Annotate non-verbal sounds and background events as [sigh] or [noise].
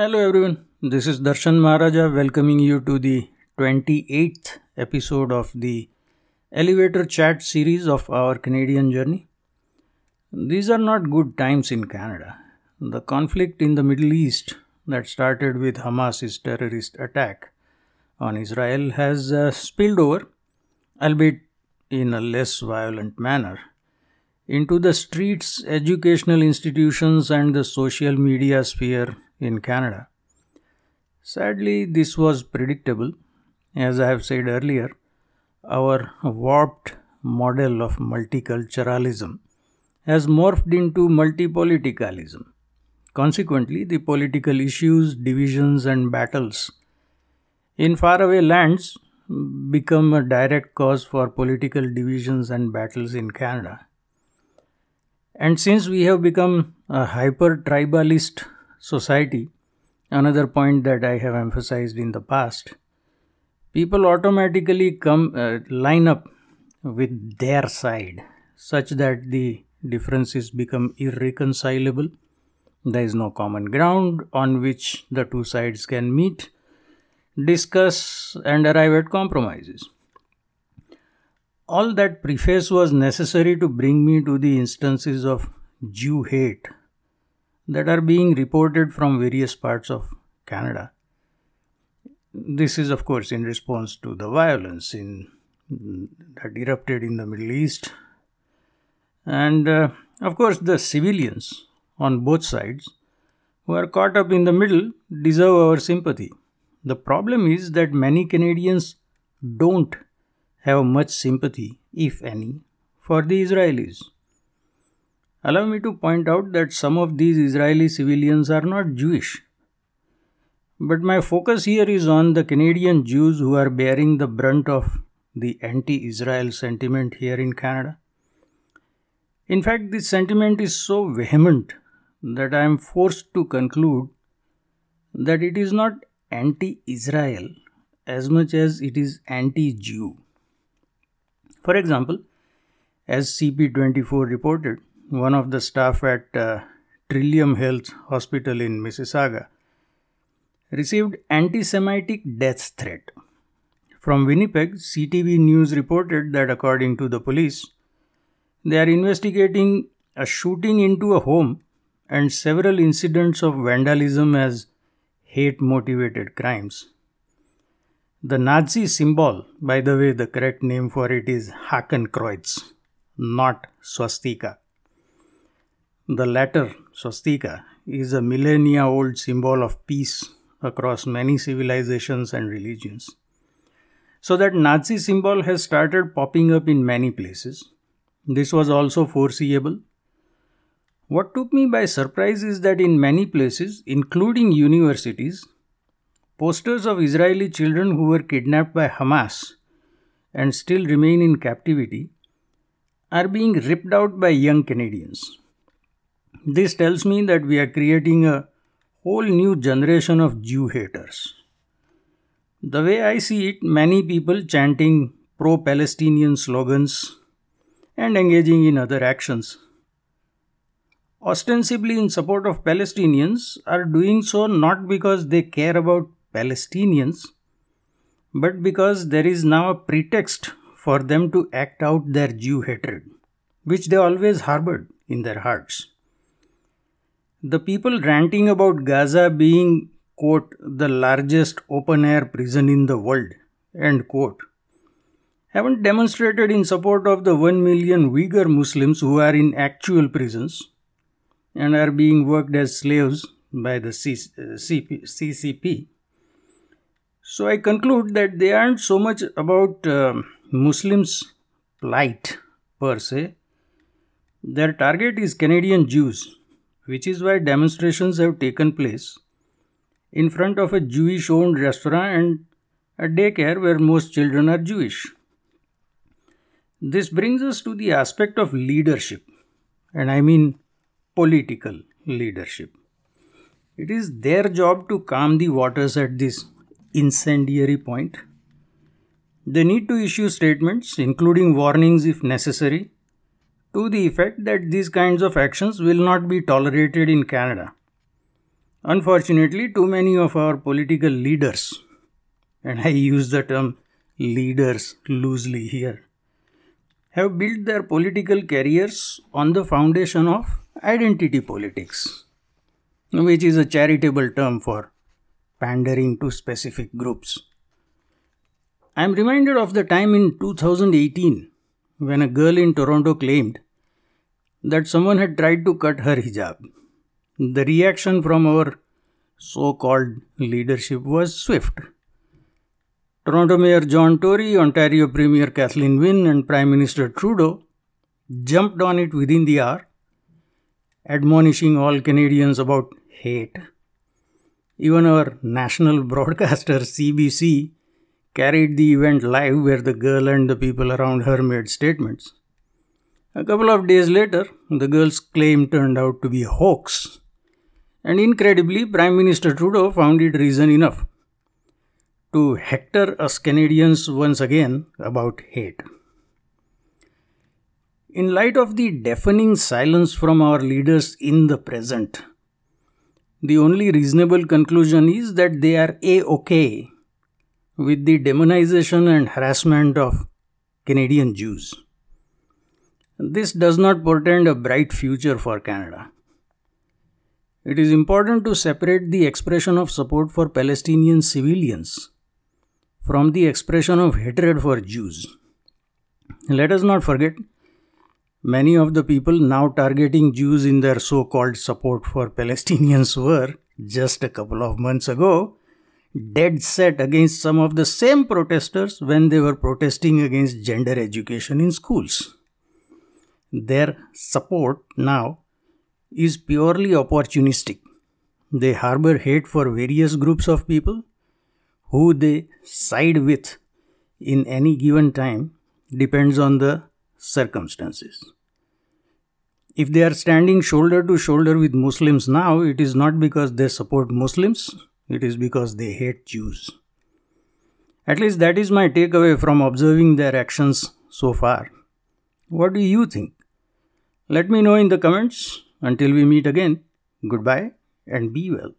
Hello everyone, this is Darshan Maharaja welcoming you to the 28th episode of the elevator chat series of our Canadian journey. These are not good times in Canada. The conflict in the Middle East that started with Hamas's terrorist attack on Israel has uh, spilled over, albeit in a less violent manner, into the streets, educational institutions, and the social media sphere in Canada. Sadly, this was predictable. As I have said earlier, our warped model of multiculturalism has morphed into multipoliticalism. Consequently, the political issues, divisions, and battles in faraway lands become a direct cause for political divisions and battles in Canada. And since we have become a hyper tribalist society, another point that I have emphasized in the past, people automatically come uh, line up with their side such that the differences become irreconcilable. There is no common ground on which the two sides can meet, discuss, and arrive at compromises all that preface was necessary to bring me to the instances of Jew hate that are being reported from various parts of Canada. This is, of course, in response to the violence in, that erupted in the Middle East. And, uh, of course, the civilians on both sides who are caught up in the middle deserve our sympathy. The problem is that many Canadians don't have much sympathy, if any, for the Israelis. Allow me to point out that some of these Israeli civilians are not Jewish. But my focus here is on the Canadian Jews who are bearing the brunt of the anti Israel sentiment here in Canada. In fact, this sentiment is so vehement that I am forced to conclude that it is not anti Israel as much as it is anti Jew. For example, as CP24 reported, one of the staff at uh, Trillium Health Hospital in Mississauga received anti Semitic death threat. From Winnipeg, CTV News reported that according to the police, they are investigating a shooting into a home and several incidents of vandalism as hate motivated crimes. The Nazi symbol, by the way, the correct name for it is Hakenkreuz, not swastika. The latter, swastika, is a millennia old symbol of peace across many civilizations and religions. So, that Nazi symbol has started popping up in many places. This was also foreseeable. What took me by surprise is that in many places, including universities, Posters of Israeli children who were kidnapped by Hamas and still remain in captivity are being ripped out by young Canadians. This tells me that we are creating a whole new generation of Jew haters. The way I see it, many people chanting pro Palestinian slogans and engaging in other actions, ostensibly in support of Palestinians, are doing so not because they care about Palestinians, but because there is now a pretext for them to act out their Jew hatred, which they always harbored in their hearts. The people ranting about Gaza being, quote, the largest open air prison in the world, end quote, haven't demonstrated in support of the 1 million Uyghur Muslims who are in actual prisons and are being worked as slaves by the CCP so I conclude that they aren't so much about uh, Muslims' plight per se. Their target is Canadian Jews, which is why demonstrations have taken place in front of a Jewish owned restaurant and a daycare where most children are Jewish. This brings us to the aspect of leadership, and I mean political leadership. It is their job to calm the waters at this incendiary point. They need to issue statements, including warnings if necessary, to the effect that these kinds of actions will not be tolerated in Canada. Unfortunately, too many of our political leaders, and I use the term leaders loosely here, have built their political careers on the foundation of identity politics, which is a charitable term for pandering to specific groups. I am reminded of the time in 2018 when a girl in Toronto claimed that someone had tried to cut her hijab. The reaction from our so called leadership was swift. Toronto Mayor John Tory, Ontario Premier Kathleen Wynne, and Prime Minister Trudeau jumped on it within the hour, admonishing all Canadians about hate. Even our national [laughs] broadcaster CBC carried the event live where the girl and the people around her made statements. A couple of days later, the girl's claim turned out to be a hoax. And incredibly, Prime Minister Trudeau found it reason enough to hector us Canadians once again about hate. In light of the deafening silence from our leaders in the present, the only reasonable conclusion is that they are a okay with the demonization and harassment of Canadian Jews. This does not portend a bright future for Canada. It is important to separate the expression of support for Palestinian civilians from the expression of hatred for Jews. Let us not forget, many of the people now targeting Jews in their so called support for Palestinians [laughs] were, just a couple of months ago, dead set against some of the same protesters when they were protesting against gender education in schools. Their support now is purely opportunistic. They harbor hate for various groups of people who they side with in any given time depends on the circumstances. If they are standing shoulder to shoulder with Muslims now, it is not because they support Muslims, it is because they hate Jews. At least that is my takeaway from observing their actions so far. What do you think? Let me know in the comments. Until we meet again, goodbye and be well.